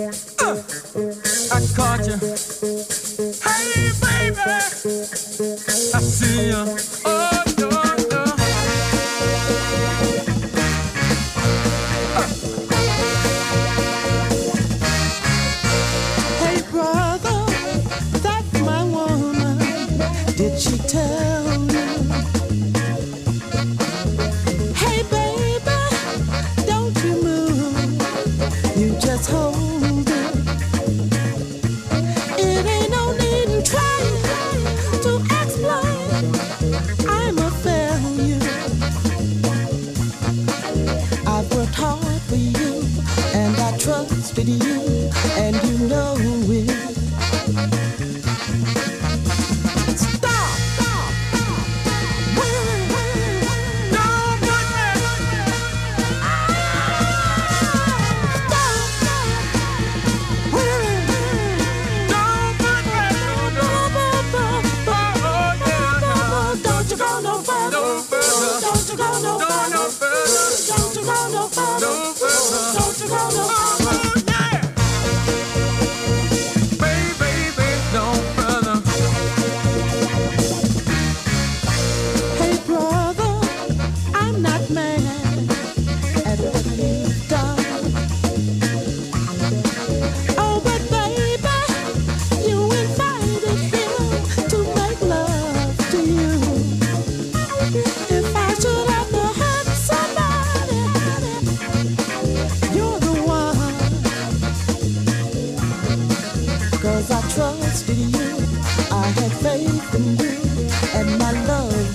Uh, I caught you. Hey, baby. I see you.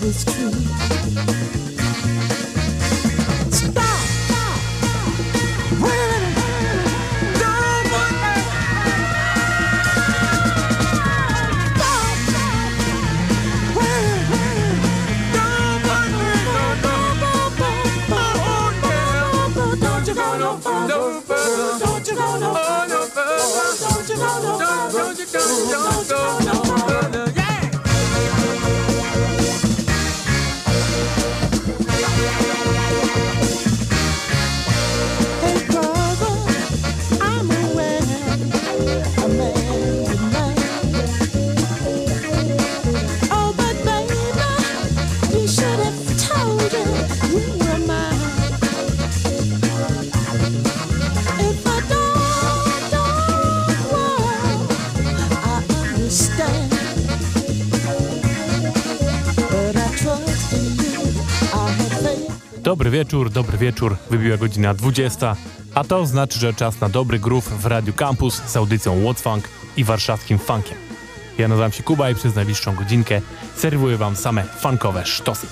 Was true. Wieczór, dobry wieczór. Wybiła godzina 20, a to znaczy, że czas na dobry groove w Radiu Campus z audycją What's Funk i warszawskim funkiem. Ja nazywam się Kuba i przez najbliższą godzinkę serwuję wam same funkowe sztosy.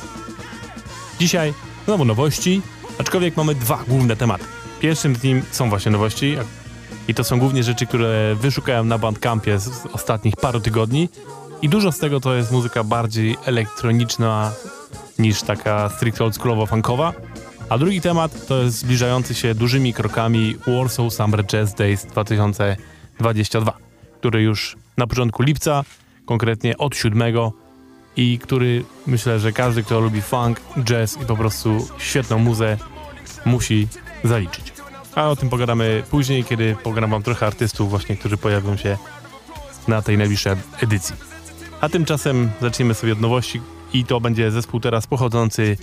Dzisiaj znowu nowości, aczkolwiek mamy dwa główne tematy. Pierwszym z nim są właśnie nowości i to są głównie rzeczy, które wyszukałem na Bandcampie z ostatnich paru tygodni i dużo z tego to jest muzyka bardziej elektroniczna niż taka stricte oldschoolowo-funkowa. A drugi temat to jest zbliżający się dużymi krokami Warsaw Summer Jazz Days 2022, który już na początku lipca, konkretnie od 7 i który myślę, że każdy, kto lubi funk, jazz i po prostu świetną muzę musi zaliczyć. A o tym pogadamy później, kiedy pogram wam trochę artystów właśnie, którzy pojawią się na tej najbliższej edycji. A tymczasem zaczniemy sobie od nowości i to będzie zespół teraz pochodzący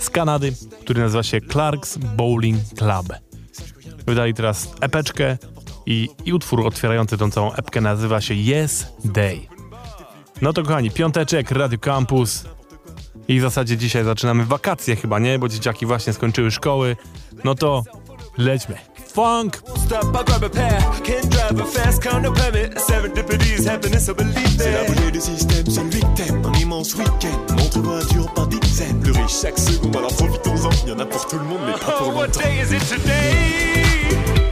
z Kanady, który nazywa się Clark's Bowling Club. Wydali teraz epeczkę i, i utwór otwierający tą całą epkę nazywa się Yes Day. No to kochani, piąteczek, Radio Campus i w zasadzie dzisiaj zaczynamy wakacje chyba, nie? Bo dzieciaki właśnie skończyły szkoły. No to lećmy. Funk! Stop, I grab a pair. Can't drive a fast car, no permit. Serendipity's happiness, I believe C'est la that. bougie du système, celui que t'aimes. Un immense week-end, montre voiture par dizaines. Plus riche chaque seconde, alors profitons-en. Y en a pour tout le monde, mais pas pour Oh, what longtemps. day is it today?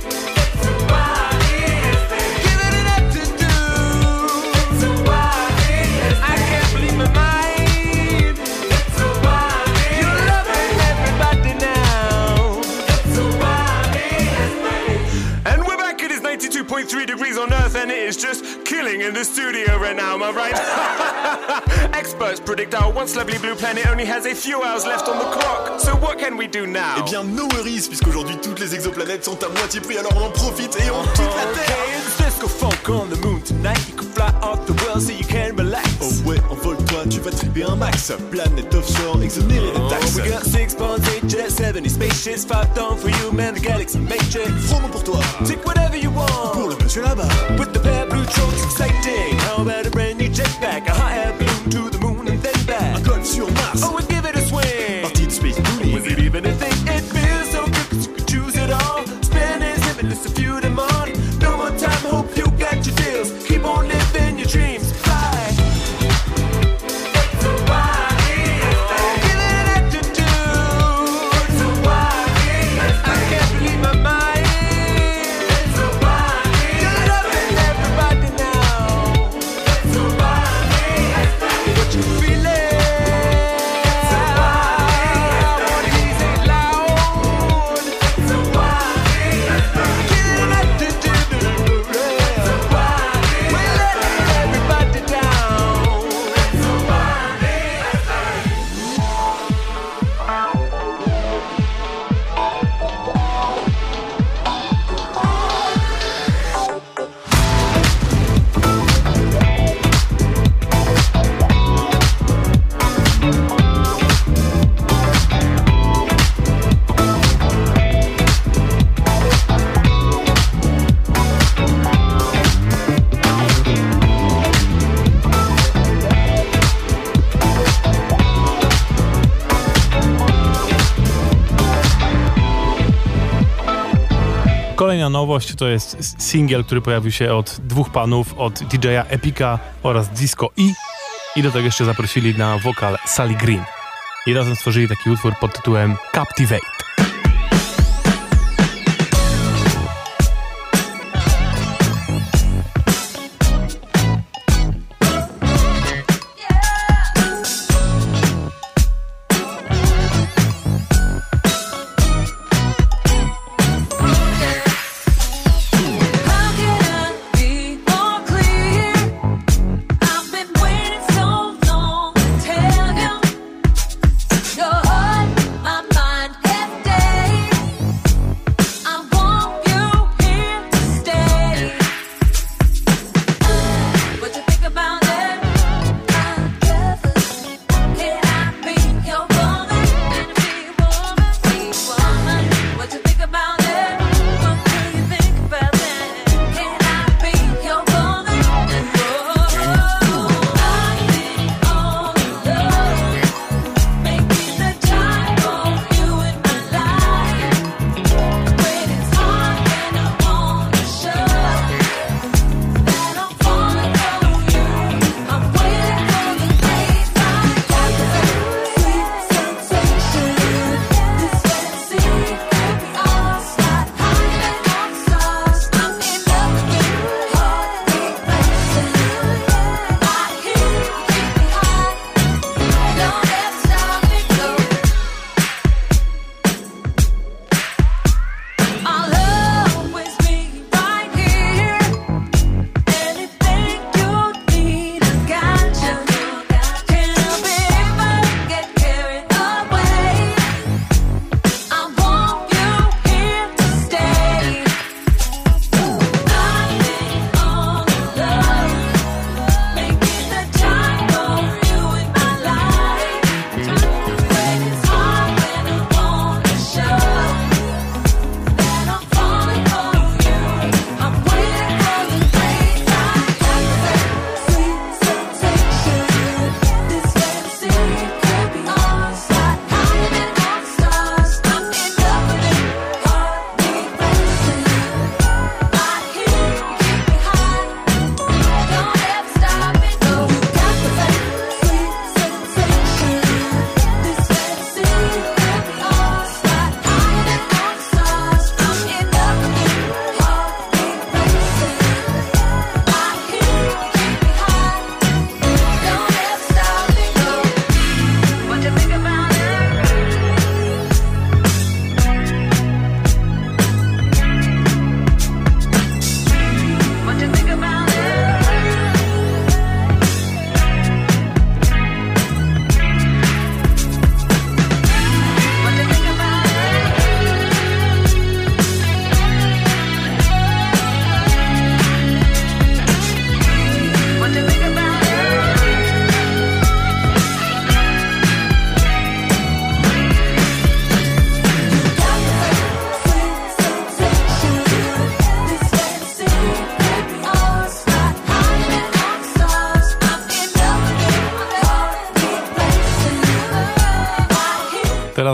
Is just killing in the studio right now, am I right? Experts predict our once lovely blue planet only has a few hours left on the clock. So what can we do now? Eh bien, no worries, puisqu'aujourd'hui toutes les exoplanètes sont à moitié prix, alors on en profite et on quitte la Terre. Okay, funk on the moon tonight. You can fly off the world so you can relax. Oh ouais, envole-toi, tu vas tripper un max. Planète offshore, exonérée de Oh, taxes. we got six bonds, eight jets, 70 spaceships, five down for you, man. The galaxy matrix. Promo pour toi, Take whatever you want. pour le monsieur là-bas. With the blue exciting. How about a brand Kolejna nowość to jest singiel, który pojawił się od dwóch panów, od DJ-a Epika oraz Disco E i do tego jeszcze zaprosili na wokal Sally Green. I razem stworzyli taki utwór pod tytułem Captivate.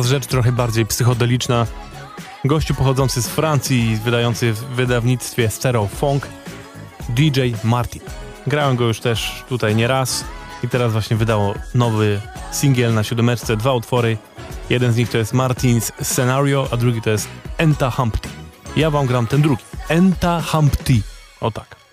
Teraz rzecz trochę bardziej psychodeliczna. Gościu pochodzący z Francji, wydający w wydawnictwie Stereo Funk, DJ Martin. Grałem go już też tutaj nieraz i teraz właśnie wydało nowy singiel na siódemeczce, dwa utwory. Jeden z nich to jest Martins Scenario, a drugi to jest Enta Humpty. Ja wam gram ten drugi. Enta Humpty. O tak.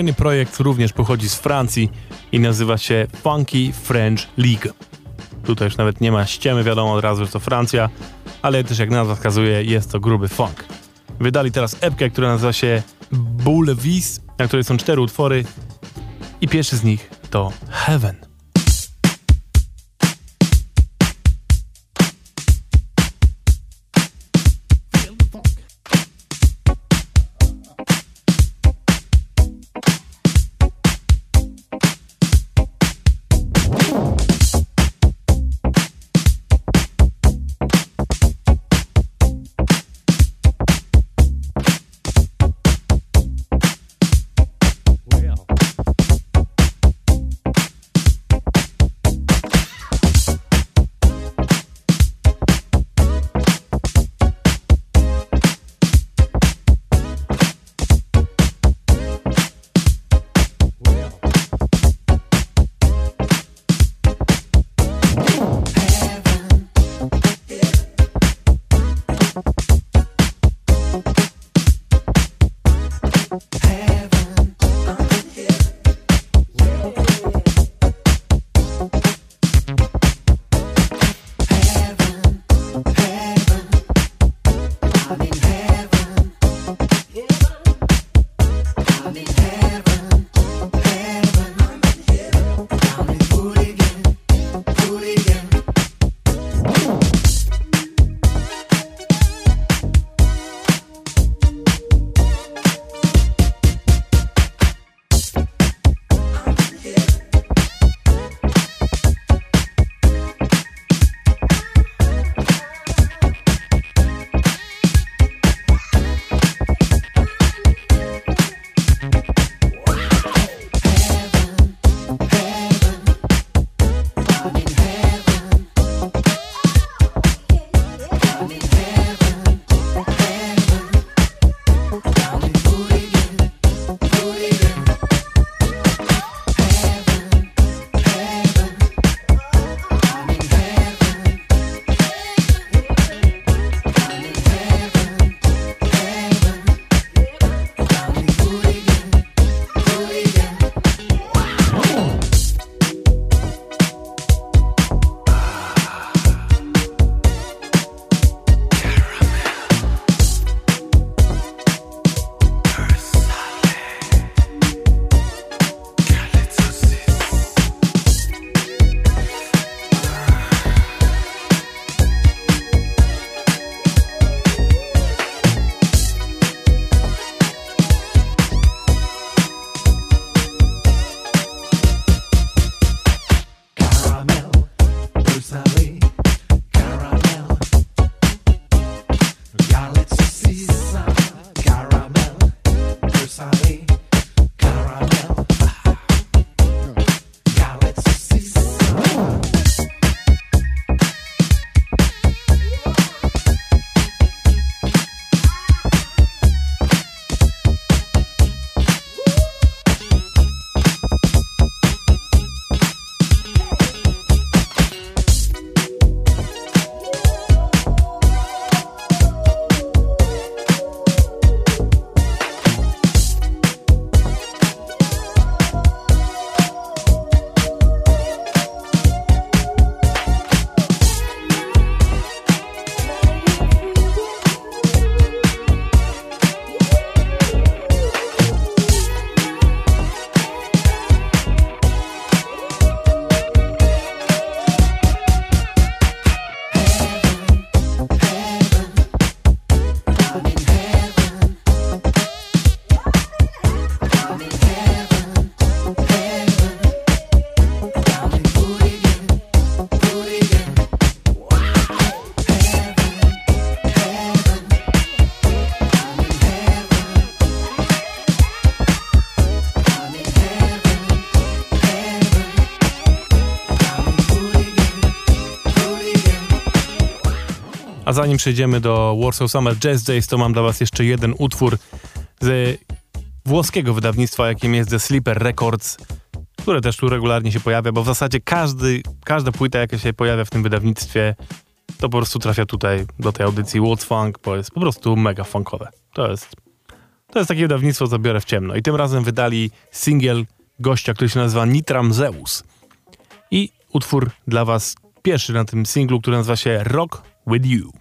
Kolejny projekt również pochodzi z Francji i nazywa się Funky French League. Tutaj już nawet nie ma ściemy, wiadomo od razu, że to Francja, ale też jak nazwa wskazuje, jest to gruby funk. Wydali teraz epkę, która nazywa się Boulevise, na której są cztery utwory i pierwszy z nich to Heaven. Zanim przejdziemy do Warsaw Summer Jazz Days, to mam dla was jeszcze jeden utwór z włoskiego wydawnictwa, jakim jest The Sleeper Records, które też tu regularnie się pojawia, bo w zasadzie każdy, każda płyta, jaka się pojawia w tym wydawnictwie, to po prostu trafia tutaj do tej audycji What's Funk, bo jest po prostu mega funkowe. To jest, to jest takie wydawnictwo, co biorę w ciemno. I tym razem wydali singiel gościa, który się nazywa Nitram Zeus. I utwór dla was pierwszy na tym singlu, który nazywa się Rock With You.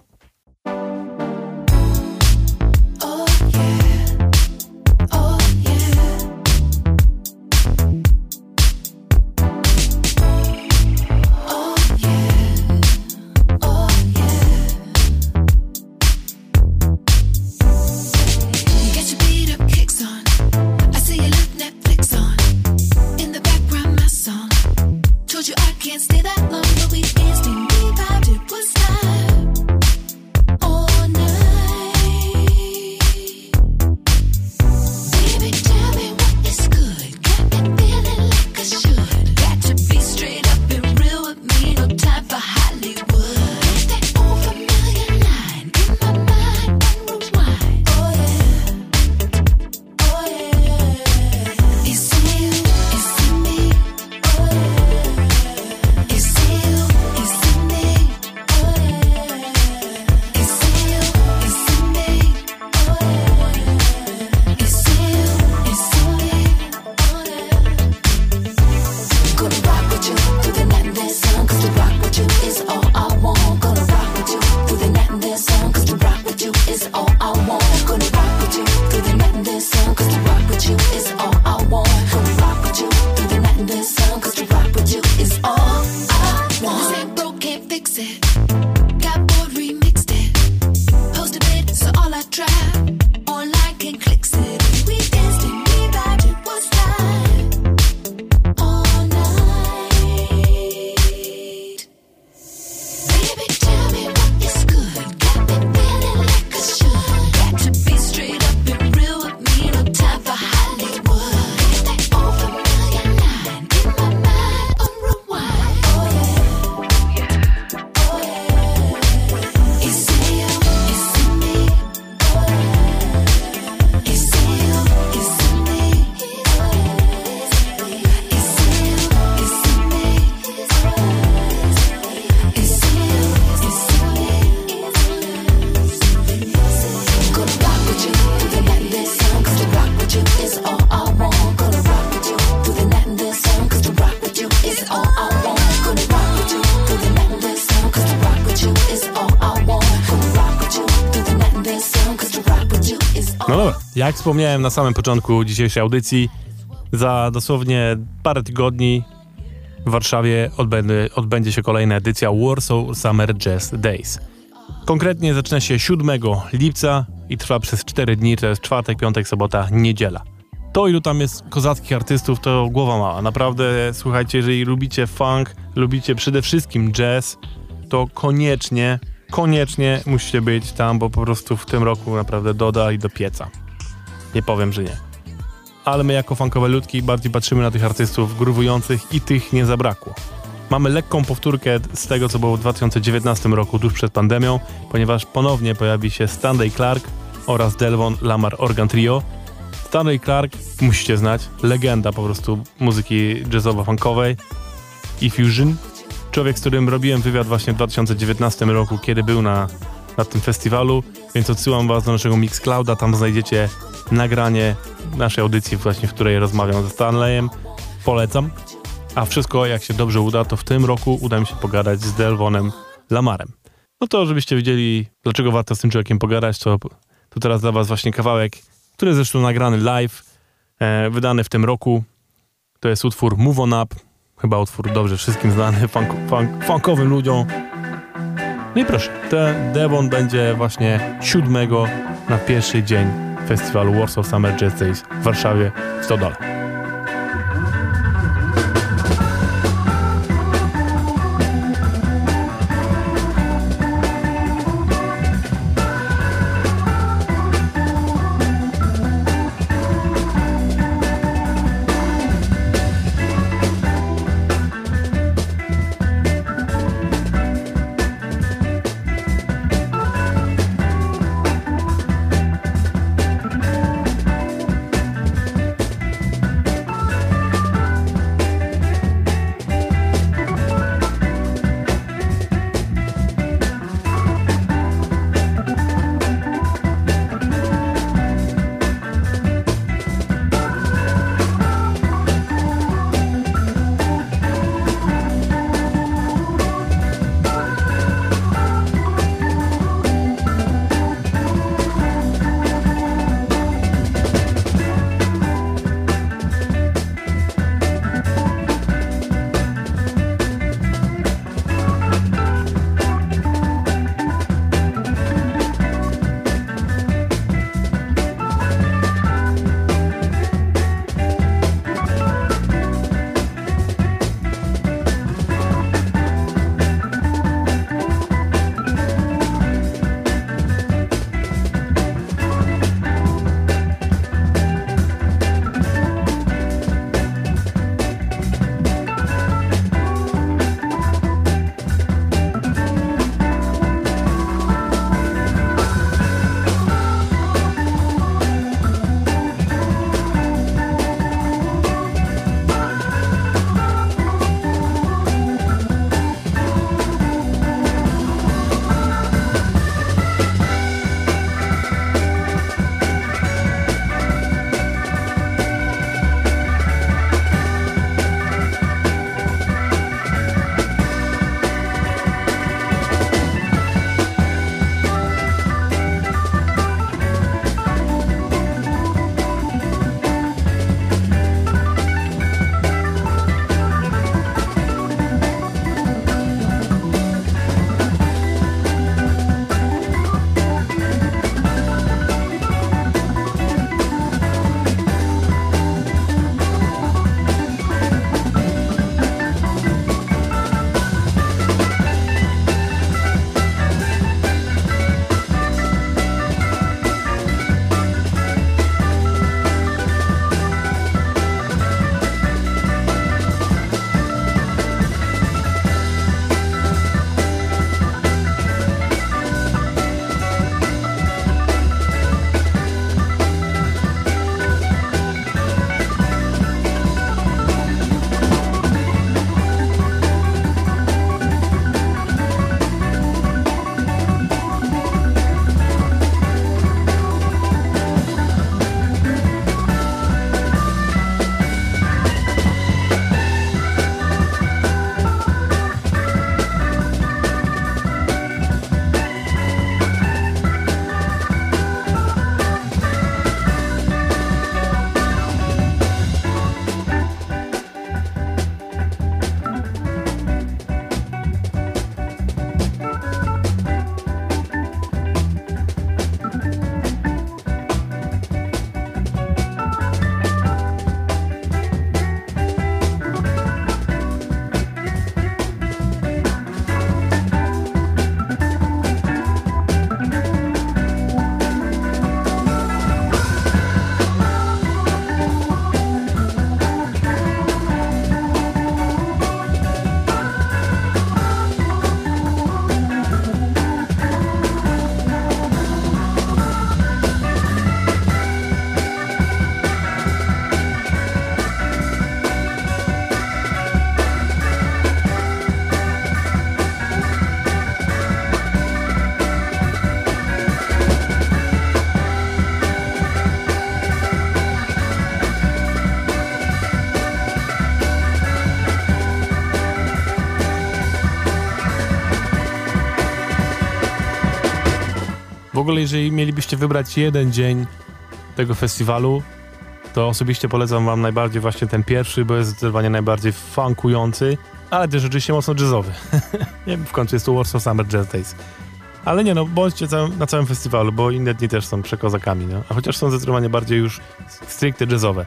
Wspomniałem na samym początku dzisiejszej audycji, za dosłownie parę tygodni w Warszawie odbędzie, odbędzie się kolejna edycja Warsaw Summer Jazz Days. Konkretnie zaczyna się 7 lipca i trwa przez 4 dni, to jest czwartek, piątek, sobota, niedziela. To ilu tam jest kozackich artystów, to głowa mała. Naprawdę, słuchajcie, jeżeli lubicie funk, lubicie przede wszystkim jazz, to koniecznie, koniecznie musicie być tam, bo po prostu w tym roku naprawdę doda i do pieca. Nie powiem, że nie. Ale my jako funkowe ludki bardziej patrzymy na tych artystów gruwujących i tych nie zabrakło. Mamy lekką powtórkę z tego, co było w 2019 roku, tuż przed pandemią, ponieważ ponownie pojawi się Stanley Clark oraz Delvon Lamar Organ Trio. Stanley Clark musicie znać, legenda po prostu muzyki jazzowo-funkowej i fusion. Człowiek, z którym robiłem wywiad właśnie w 2019 roku, kiedy był na, na tym festiwalu, więc odsyłam was do naszego Mixclouda, tam znajdziecie nagranie naszej audycji właśnie, w której rozmawiam ze Stanleyem. Polecam. A wszystko, jak się dobrze uda, to w tym roku uda mi się pogadać z Delvonem Lamarem. No to, żebyście wiedzieli, dlaczego warto z tym człowiekiem pogadać, to, to teraz dla was właśnie kawałek, który jest zresztą nagrany live, e, wydany w tym roku. To jest utwór Move On Up, chyba utwór dobrze wszystkim znany, funk, funk, funkowym ludziom. No i proszę, ten Devon będzie właśnie 7 na pierwszy dzień festiwalu Warsaw Summer Jazz Days w Warszawie w Stodole. Ogóle, jeżeli mielibyście wybrać jeden dzień tego festiwalu, to osobiście polecam wam najbardziej właśnie ten pierwszy, bo jest zdecydowanie najbardziej funkujący, ale też rzeczywiście mocno jazzowy. nie wiem, w końcu jest to Warsaw Summer Jazz Days. Ale nie no, bądźcie na całym festiwalu, bo inne dni też są przekozakami, no. A chociaż są zdecydowanie bardziej już stricte jazzowe.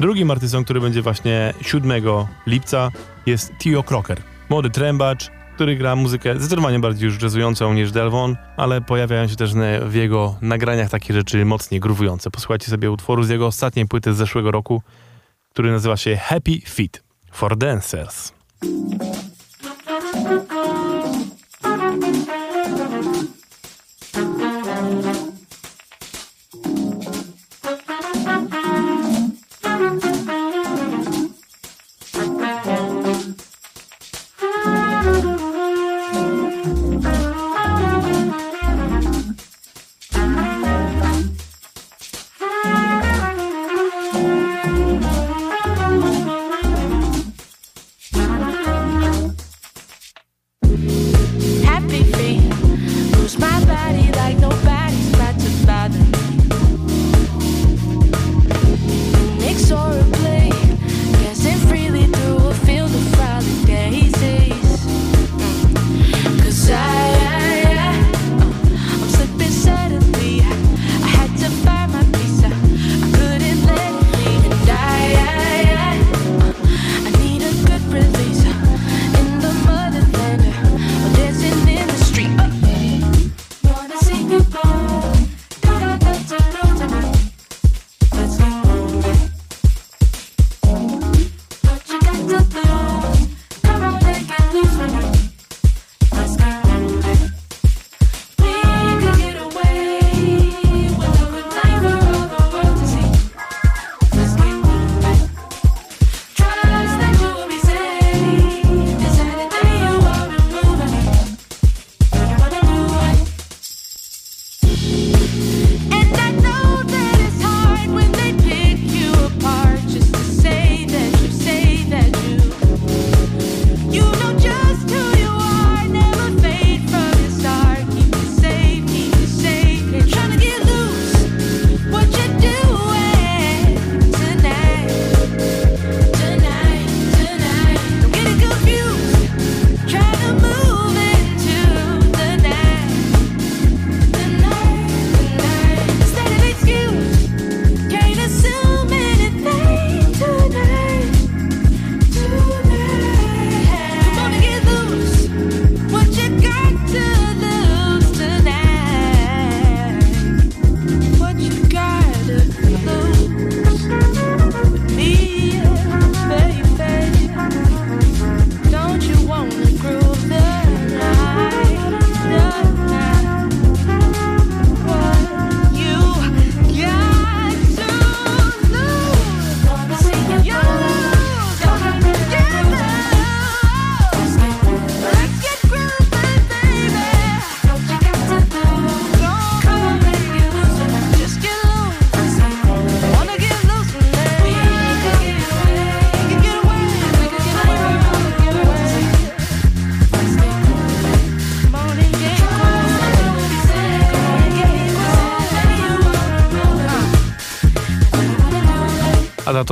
Drugim artystą, który będzie właśnie 7 lipca jest Tio Crocker. Młody trębacz, który gra muzykę zdecydowanie bardziej już jazzującą niż Delvon, ale pojawiają się też w jego nagraniach takie rzeczy mocniej gruwujące. Posłuchajcie sobie utworu z jego ostatniej płyty z zeszłego roku, który nazywa się Happy Feet for Dancers.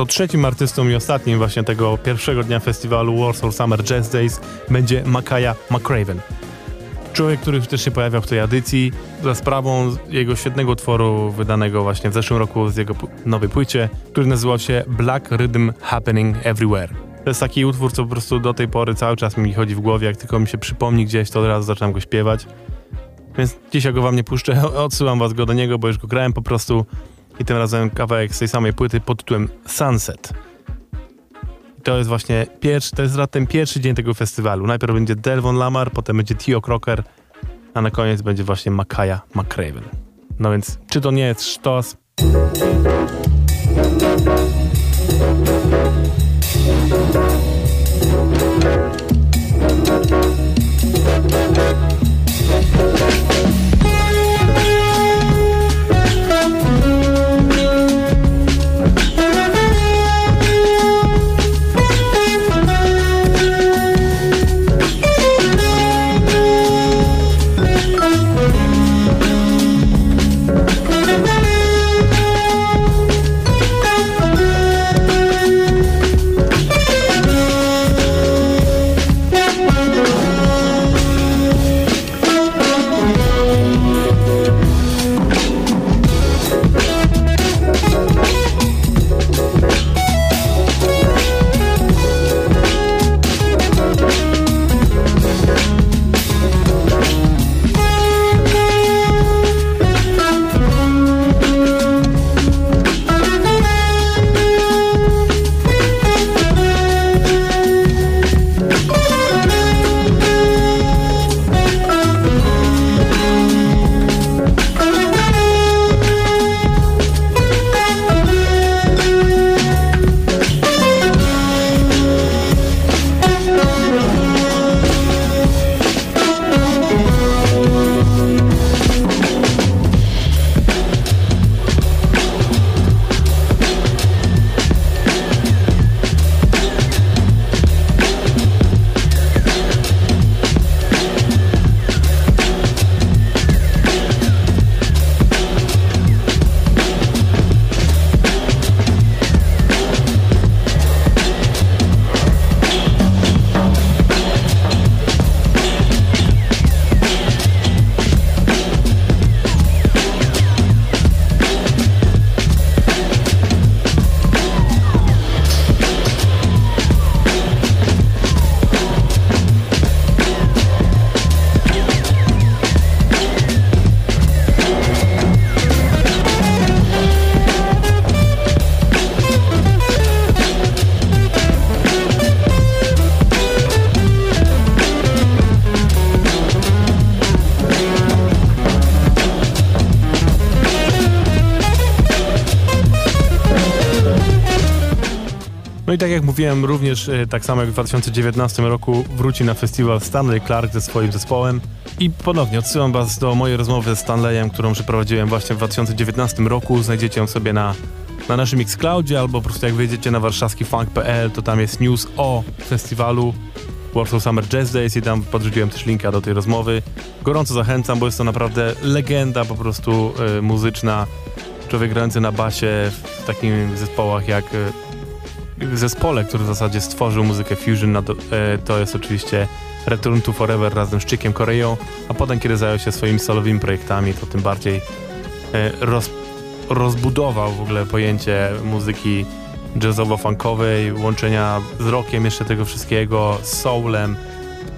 To trzecim artystą i ostatnim właśnie tego pierwszego dnia festiwalu Warsaw Summer Jazz Days będzie Makaja McCraven. Człowiek, który też się pojawiał w tej edycji za sprawą jego świetnego utworu wydanego właśnie w zeszłym roku z jego nowej płycie, który nazywał się Black Rhythm Happening Everywhere. To jest taki utwór, co po prostu do tej pory cały czas mi chodzi w głowie, jak tylko mi się przypomni gdzieś, to od razu zaczynam go śpiewać. Więc dzisiaj go wam nie puszczę, odsyłam was go do niego, bo już go grałem po prostu i tym razem kawałek z tej samej płyty pod tytułem Sunset. To jest właśnie pierwszy, to jest ten pierwszy dzień tego festiwalu. Najpierw będzie Delvon Lamar, potem będzie Tio Crocker, a na koniec będzie właśnie Makaja McCraven. No więc, czy to nie jest sztos? Mówiłem, również e, tak samo jak w 2019 roku wróci na festiwal Stanley Clark ze swoim zespołem. I ponownie odsyłam Was do mojej rozmowy z Stanleyem, którą przeprowadziłem właśnie w 2019 roku. Znajdziecie ją sobie na, na naszym Mixcloudzie albo po prostu jak wejdziecie na warszawskifunk.pl, to tam jest news o festiwalu Warsaw Summer Jazz Days i tam podrzuciłem też linka do tej rozmowy. Gorąco zachęcam, bo jest to naprawdę legenda po prostu e, muzyczna. Człowiek grający na basie w takim zespołach jak e, zespole, który w zasadzie stworzył muzykę fusion, to, e, to jest oczywiście Return to Forever razem z Chickiem Koreą, a potem kiedy zajął się swoimi solowymi projektami, to tym bardziej e, roz, rozbudował w ogóle pojęcie muzyki jazzowo-funkowej, łączenia z rockiem jeszcze tego wszystkiego, z soulem.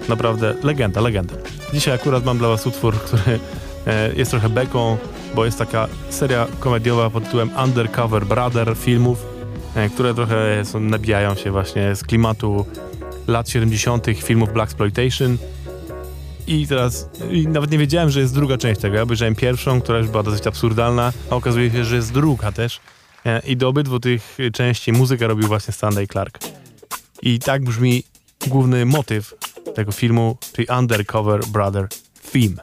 Naprawdę legenda, legenda. Dzisiaj akurat mam dla was utwór, który e, jest trochę beką, bo jest taka seria komediowa pod tytułem Undercover Brother filmów, które trochę są, nabijają się właśnie z klimatu lat 70. filmów Black Exploitation. I teraz i nawet nie wiedziałem, że jest druga część tego. Ja obejrzałem pierwszą, która już była dosyć absurdalna, a okazuje się, że jest druga też. E, I do obydwu tych części muzykę robił właśnie Stanley Clark. I tak brzmi główny motyw tego filmu, czyli Undercover Brother Theme.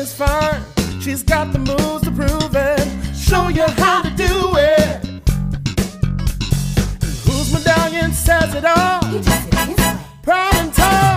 Is fine. She's got the moves to prove it. Show you how to do it. Whose medallion says it all? Proud and tall.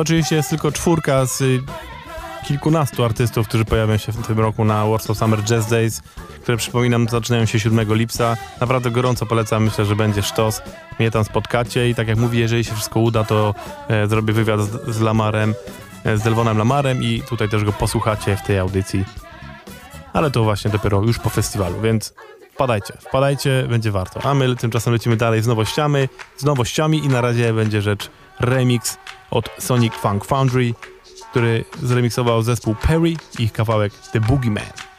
To oczywiście jest tylko czwórka z y, kilkunastu artystów, którzy pojawią się w tym roku na Warsaw Summer Jazz Days, które przypominam zaczynają się 7 lipca. Naprawdę gorąco polecam, myślę, że będzie sztos. Mnie tam spotkacie i tak jak mówię, jeżeli się wszystko uda, to e, zrobię wywiad z, z Lamarem, e, z Delvonem Lamarem i tutaj też go posłuchacie w tej audycji. Ale to właśnie dopiero już po festiwalu, więc wpadajcie, wpadajcie, będzie warto. A my tymczasem lecimy dalej z nowościami, z nowościami i na razie będzie rzecz remix od Sonic Funk Foundry, który zremiksował zespół Perry ich kawałek The Boogeyman.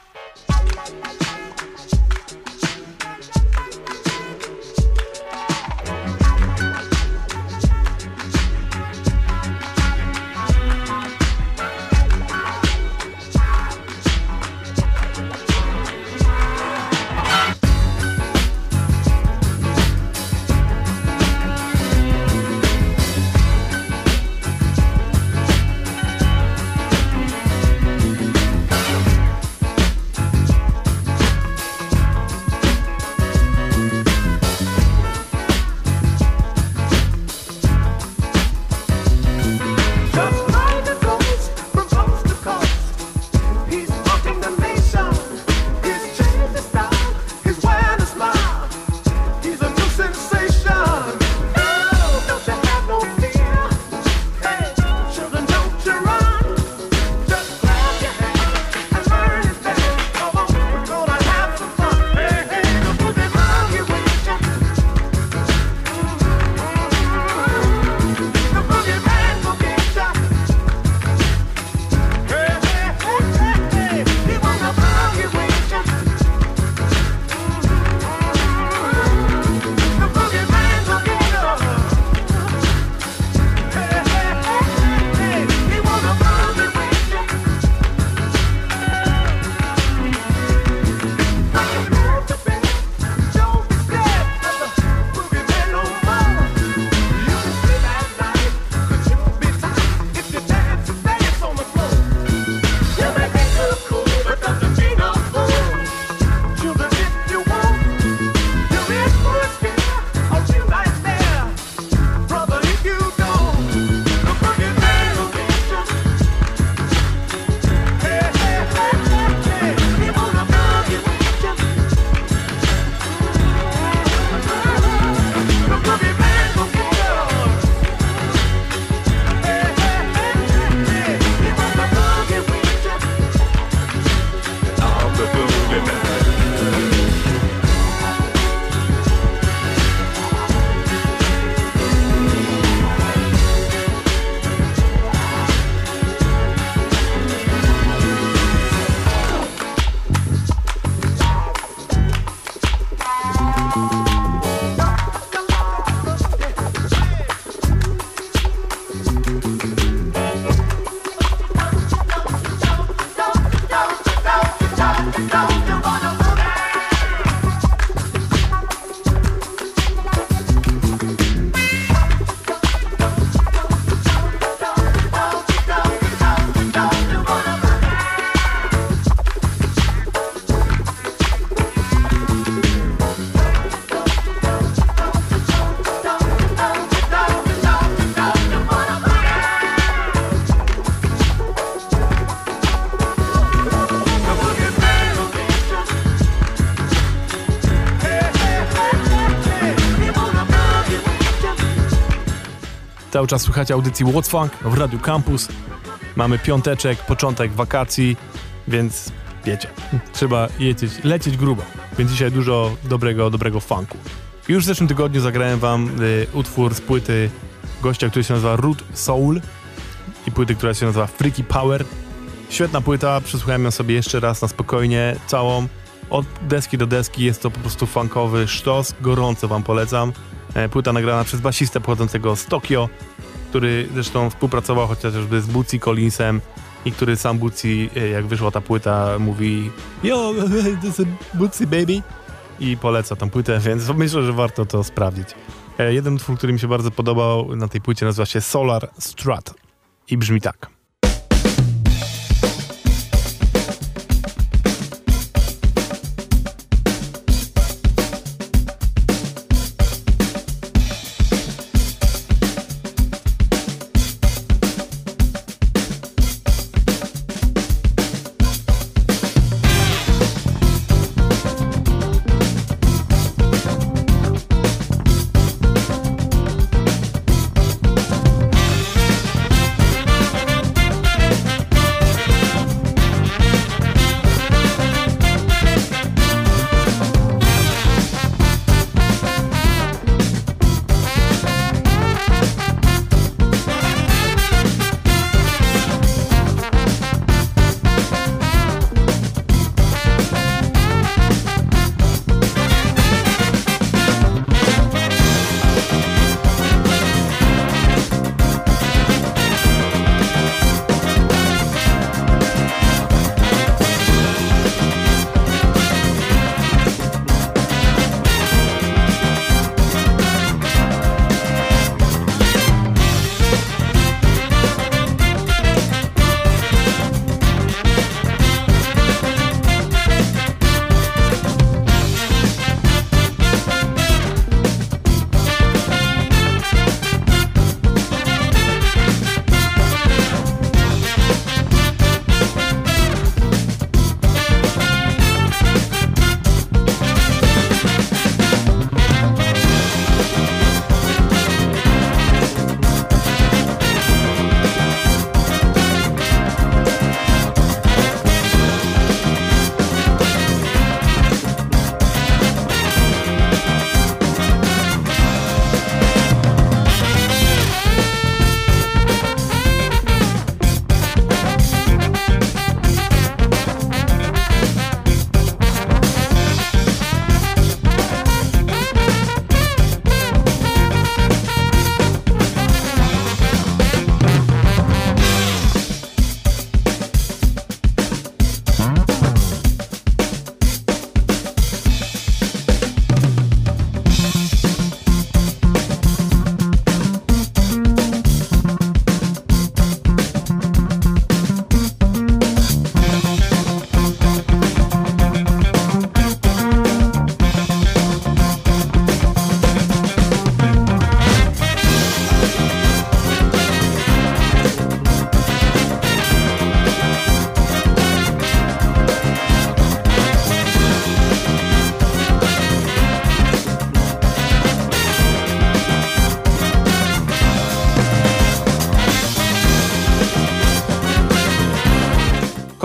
Cały czas słuchacie audycji What's Funk w Radiu Campus. Mamy piąteczek, początek wakacji, więc wiecie, trzeba lecieć, lecieć grubo. Więc dzisiaj dużo dobrego, dobrego funku. Już w zeszłym tygodniu zagrałem wam y, utwór z płyty gościa, który się nazywa Root Soul i płyty, która się nazywa Freaky Power. Świetna płyta, przesłuchałem ją sobie jeszcze raz na spokojnie, całą. Od deski do deski jest to po prostu funkowy sztos, gorąco wam polecam. E, Płyta nagrana przez basistę pochodzącego z Tokio, który zresztą współpracował chociażby z Bootsy Collinsem i który sam Bootsy, e, jak wyszła ta płyta, mówi Yo, this is Bootsy baby i poleca tą płytę, więc myślę, że warto to sprawdzić. E, Jeden utwór, który mi się bardzo podobał na tej płycie nazywa się Solar Strat i brzmi tak.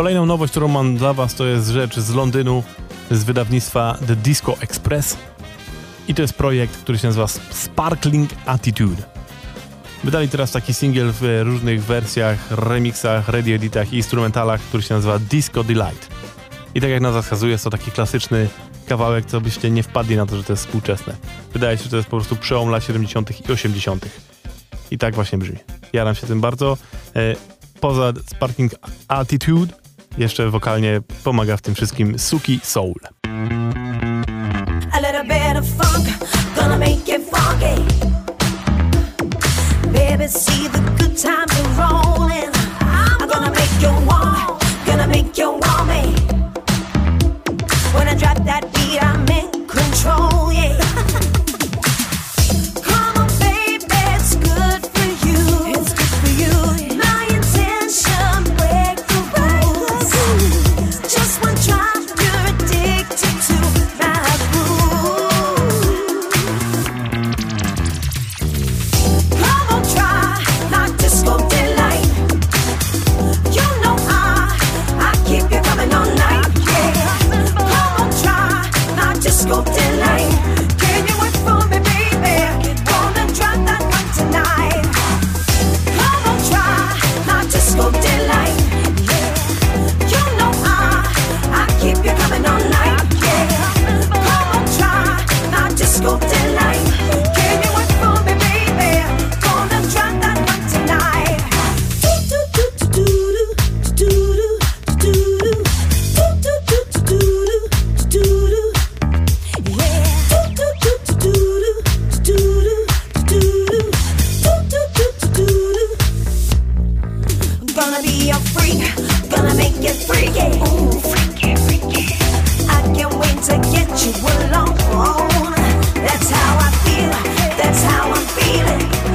Kolejną nowość, którą mam dla Was, to jest rzecz z Londynu, z wydawnictwa The Disco Express. I to jest projekt, który się nazywa Sparkling Attitude. Wydali teraz taki singiel w różnych wersjach, remixach, radio editach i instrumentalach, który się nazywa Disco Delight. I tak jak nazwa wskazuje, jest to taki klasyczny kawałek, co byście nie wpadli na to, że to jest współczesne. Wydaje się, że to jest po prostu przełom lat 70. i 80. I tak właśnie brzmi. Jaram się tym bardzo. E, Poza Sparking Attitude, jeszcze wokalnie pomaga w tym wszystkim Suki Soul. A be a freak, gonna make it freaky. Ooh, freaky, freaky. I can't wait to get you alone. That's how I feel, that's how I'm feeling.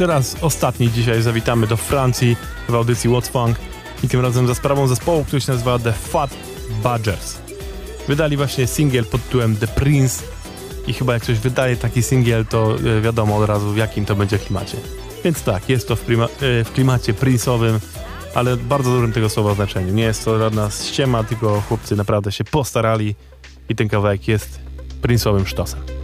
Jeszcze raz, ostatni dzisiaj zawitamy do Francji w audycji What's Funk i tym razem za sprawą zespołu, który się nazywa The Fat Badgers. Wydali właśnie singiel pod tytułem The Prince i chyba jak ktoś wydaje taki singiel, to e, wiadomo od razu w jakim to będzie klimacie. Więc tak, jest to w, e, w klimacie Prince'owym, ale bardzo dobrym tego słowa znaczeniu. Nie jest to żadna ściema, tylko chłopcy naprawdę się postarali i ten kawałek jest Prince'owym sztosem.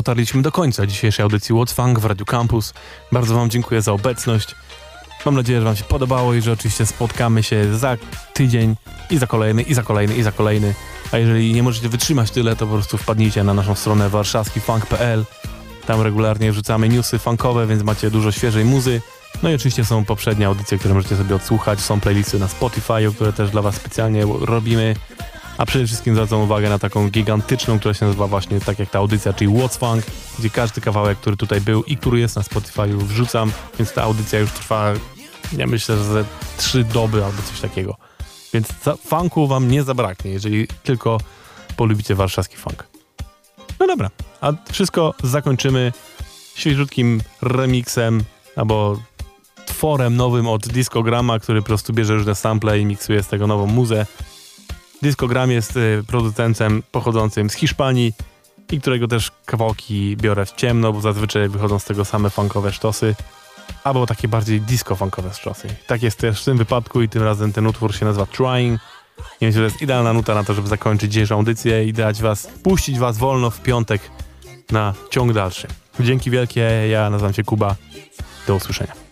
Dotarliśmy do końca dzisiejszej audycji Funk w Radio Campus. Bardzo Wam dziękuję za obecność. Mam nadzieję, że Wam się podobało i że oczywiście spotkamy się za tydzień i za kolejny, i za kolejny, i za kolejny. A jeżeli nie możecie wytrzymać tyle, to po prostu wpadnijcie na naszą stronę warszawskifunk.pl. Tam regularnie wrzucamy newsy funkowe, więc macie dużo świeżej muzy. No i oczywiście są poprzednie audycje, które możecie sobie odsłuchać. Są playlisty na Spotify, które też dla Was specjalnie robimy. A przede wszystkim zwracam uwagę na taką gigantyczną, która się nazywa właśnie tak jak ta audycja, czyli What's Funk, gdzie każdy kawałek, który tutaj był i który jest na Spotify wrzucam, więc ta audycja już trwa, ja myślę, że trzy doby albo coś takiego. Więc funku wam nie zabraknie, jeżeli tylko polubicie warszawski funk. No dobra, a wszystko zakończymy świeżutkim remixem albo tworem nowym od Discograma, który po prostu bierze różne sample i miksuje z tego nową muzę. Discogram jest y, producentem pochodzącym z Hiszpanii i którego też kawałki biorę w ciemno, bo zazwyczaj wychodzą z tego same funkowe sztosy, albo takie bardziej disco-funkowe sztosy. Tak jest też w tym wypadku i tym razem ten utwór się nazywa Trying. Wiem, czy to jest idealna nuta na to, żeby zakończyć dzisiejszą audycję i dać was, puścić was wolno w piątek na ciąg dalszy. Dzięki wielkie, ja nazywam się Kuba. Do usłyszenia.